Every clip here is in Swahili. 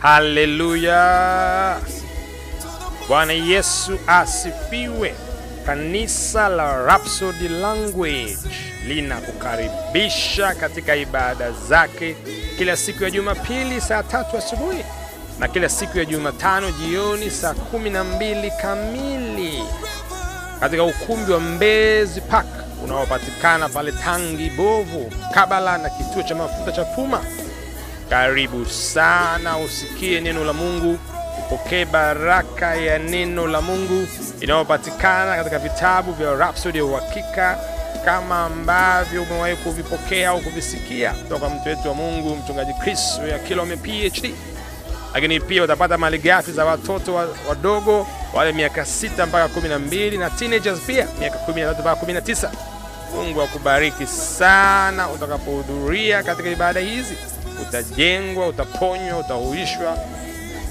Haleluya! Bwana Yesu asifiwe. Kanisa la Rhapsody Language linakukaribisha katika ibada zake kila siku ya Jumapili saa tatu asubuhi na kila siku ya Jumatano jioni saa kumi na mbili kamili katika ukumbi wa Mbezi Park unaopatikana pale Tangi Bovu, kabala na kituo cha mafuta cha Puma. Karibu sana usikie neno la Mungu, upokee baraka ya neno la Mungu inayopatikana katika vitabu vya Rhapsody ya Uhakika, kama ambavyo umewahi kuvipokea au kuvisikia kutoka mtu wetu wa Mungu mchungaji Chris ya Kilome PhD. Lakini pia utapata malighafi za watoto wa- wadogo wale miaka sita mpaka kumi na mbili pia miaka kumi na tatu mpaka kumi na tisa. Mungu akubariki sana utakapohudhuria katika ibada hizi. Utajengwa, utaponywa, utahuishwa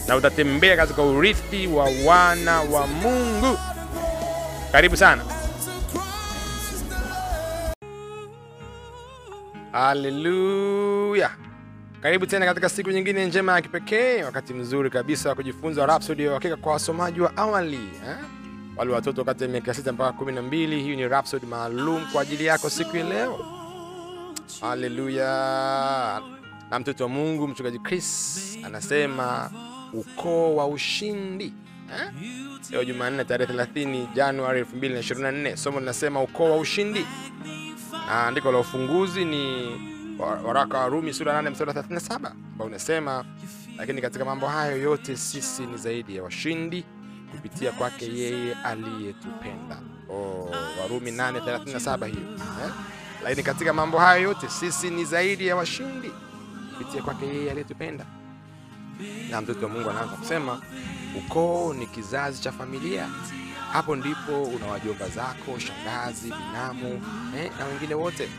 na utatembea katika urithi wa wana wa Mungu. Karibu sana. Haleluya! Karibu tena katika siku nyingine njema ya kipekee, wakati mzuri kabisa wa kujifunza Rhapsody ya Uhakika kwa wasomaji wa awali eh? wale watoto kati ya miaka sita mpaka kumi na mbili. Hii ni Rhapsody maalum kwa ajili yako siku ya leo. Haleluya! Na mtoto wa Mungu mchungaji Chris anasema ukoo wa ushindi eh? Leo Jumanne tarehe 30 Januari 2024, somo linasema ukoo wa ushindi na andiko la ufunguzi ni wa- waraka wa Rumi sura 8 mstari wa 37 ambao unasema, lakini katika mambo hayo yote sisi ni zaidi ya washindi kupitia kwake yeye aliyetupenda. Oh, Warumi 8:37 hiyo eh? Lakini katika mambo hayo yote sisi ni zaidi ya washindi kupitia kwake yeye aliyetupenda. Na mtoto wa Mungu anaanza kusema ukoo ni kizazi cha familia. Hapo ndipo una wajomba zako, shangazi, binamu eh, na wengine wote.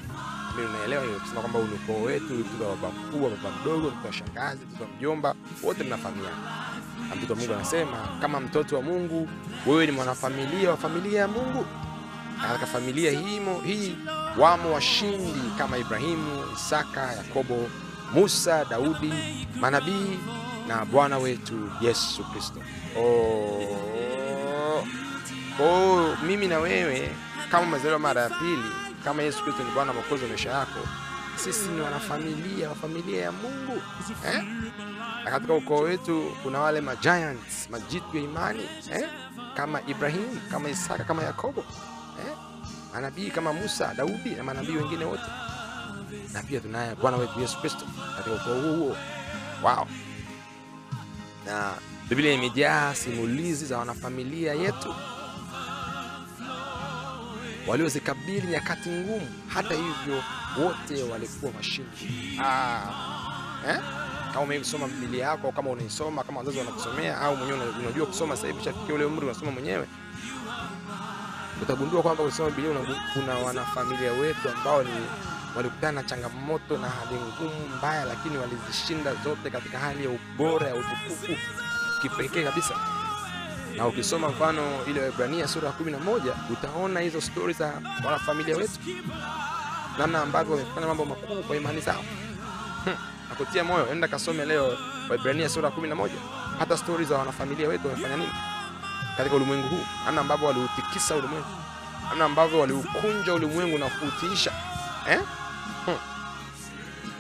Mimi unaelewa hiyo kusema kwamba ukoo wetu, mtoto wa baba mkubwa, baba mdogo, mtoto wa shangazi, mtoto wa mjomba, wote mnafahamiana. Na mtoto wa Mungu anasema kama mtoto wa Mungu, wewe ni mwanafamilia wa familia ya Mungu. Katika familia himo, hii wamo washindi kama Ibrahimu, Isaka, Yakobo, Musa, Daudi, manabii na Bwana wetu Yesu Kristo. Oh. Oh, mimi na wewe kama umezaliwa mara ya pili, kama Yesu Kristo ni Bwana Mwokozi wa maisha yako, sisi ni wanafamilia wa familia ya Mungu eh? Katika ukoo wetu kuna wale ma giants, majitu ya imani eh? kama Ibrahimu, kama Isaka, kama Yakobo eh? manabii kama Musa, Daudi na manabii wengine wote, na pia tunaye Bwana wetu Yesu Kristo katika ukoo huo. Wow. Na Biblia imejaa simulizi za wanafamilia yetu waliozikabili nyakati ngumu, hata hivyo wote walikuwa washindi. Ah, eh? Kama umeisoma Biblia yako kama unaisoma kama wazazi wanakusomea au mwenyewe unajua kusoma sasa hivi shafikia ule umri unasoma mwenyewe, utagundua kwamba kusoma Biblia kuna wanafamilia wetu ambao ni walikutana na changamoto na hali ngumu mbaya, lakini walizishinda zote katika hali ya ubora ya utukufu kipekee kabisa. Na ukisoma mfano ile Waebrania sura ya 11 utaona hizo stori za wanafamilia wetu, namna ambavyo wamefanya mambo makuu kwa imani zao. Hmm, nakutia moyo, enda kasome leo Waebrania sura ya 11, hata stori za wanafamilia wetu wamefanya nini? Katika ulimwengu huu, namna ambavyo waliutikisa ulimwengu, namna ambavyo waliukunja ulimwengu na kuutiisha eh? hmm.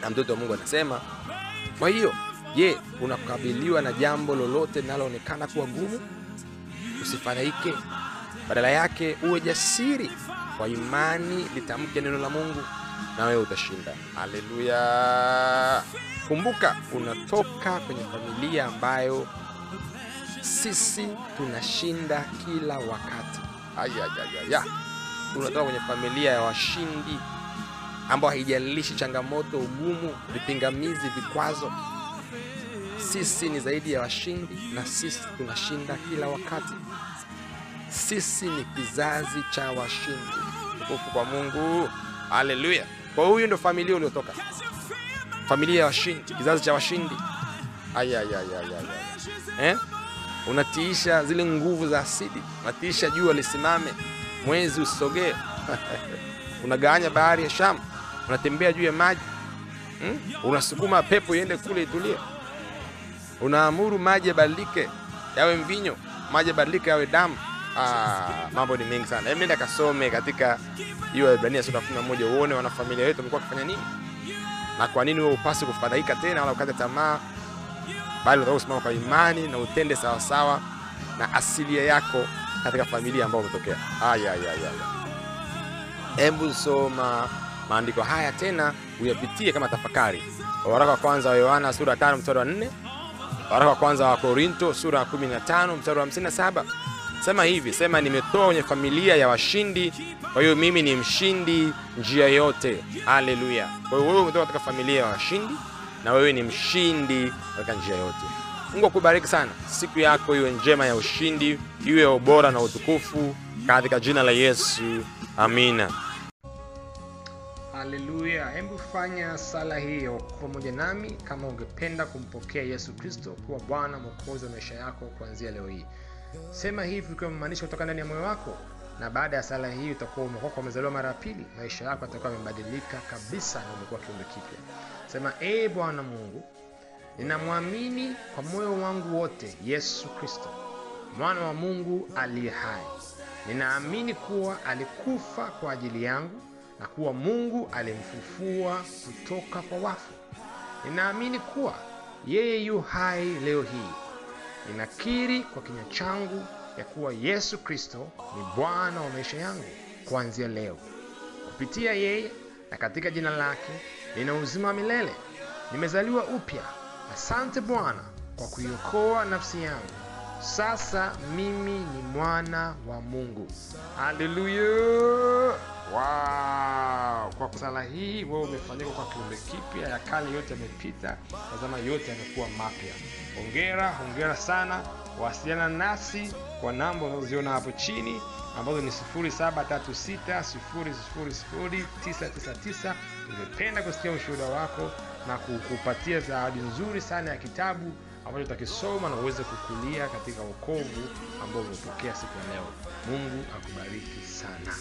Na mtoto wa Mungu anasema, kwa hiyo je, unakabiliwa na jambo lolote linaloonekana kuwa gumu? Usifadhaike, badala yake uwe jasiri, kwa imani litamke neno la Mungu na wewe utashinda. Haleluya! Kumbuka, unatoka kwenye familia ambayo sisi tunashinda kila wakati. Ayayaya, unatoka kwenye familia ya washindi ambao haijalishi changamoto, ugumu, vipingamizi, vikwazo sisi ni zaidi ya washindi na sisi tunashinda kila wakati. Sisi ni kizazi cha washindi. Tukufu kwa Mungu, haleluya! Kwa huyu ndo familia uliotoka, familia ya washindi, kizazi cha washindi. Eh? Unatiisha zile nguvu za asidi, unatiisha jua lisimame, mwezi usogee unagawanya bahari ya Shamu, unatembea juu ya maji hmm? unasukuma pepo iende kule itulie unaamuru maji yabadilike yawe mvinyo, maji yabadilike yawe damu. Ah, mambo ni mengi sana. Nenda kasome katika hiyo Waebrania sura 11 uone wanafamilia wetu wamekuwa wakifanya nini na kwa nini wewe upasi kufadhaika tena wala ukate tamaa, bali kusimama kwa imani na utende sawasawa na asilia yako katika familia ambayo umetokea. Aya, aya. Hebu soma maandiko haya tena uyapitie kama tafakari. Waraka wa kwanza wa Yohana sura ya 5 mstari wa 4, waraka wa kwanza wa Korinto sura ya 15 mstari wa 57. Sema hivi, sema nimetoa kwenye familia ya washindi, kwa hiyo mimi ni mshindi njia yote. Haleluya! Kwa hiyo wewe umetoka katika familia ya washindi na wewe ni mshindi katika njia yote. Mungu akubariki sana, siku yako iwe njema ya ushindi, iwe ya ubora na utukufu katika jina la Yesu, amina. Haleluya! Hebu fanya sala hiyo pamoja nami kama ungependa kumpokea Yesu Kristo kuwa Bwana Mwokozi wa maisha yako kuanzia leo hii. Sema hivi ukiwa umemaanisha kutoka ndani ya moyo wako, na baada ya sala hii utakuwa umekoka, umezaliwa mara ya pili, maisha yako yatakuwa yamebadilika kabisa na umekuwa kiumbe kipya. Sema, ee Bwana Mungu, ninamwamini kwa moyo wangu wote Yesu Kristo mwana wa Mungu aliye hai. Ninaamini kuwa alikufa kwa ajili yangu na kuwa Mungu alimfufua kutoka kwa wafu. Ninaamini kuwa yeye yu hai leo hii. Ninakiri kwa kinywa changu ya kuwa Yesu Kristo ni Bwana wa maisha yangu kuanzia leo. Kupitia yeye na katika jina lake nina uzima wa milele. Nimezaliwa upya. Asante Bwana kwa kuiokoa nafsi yangu. Sasa mimi ni mwana wa Mungu. Haleluya! Wow! Kwa sala hii wewe umefanyika kwa kiumbe kipya, ya kale yote yamepita, tazama yote yamekuwa mapya. Hongera, hongera sana. Wasiliana nasi kwa namba unazoziona hapo chini ambazo ni 0736000999. Tungependa kusikia ushuhuda wako na kukupatia zawadi nzuri sana ya kitabu ambacho utakisoma na uweze kukulia katika wokovu ambao umepokea siku ya leo. Mungu akubariki sana.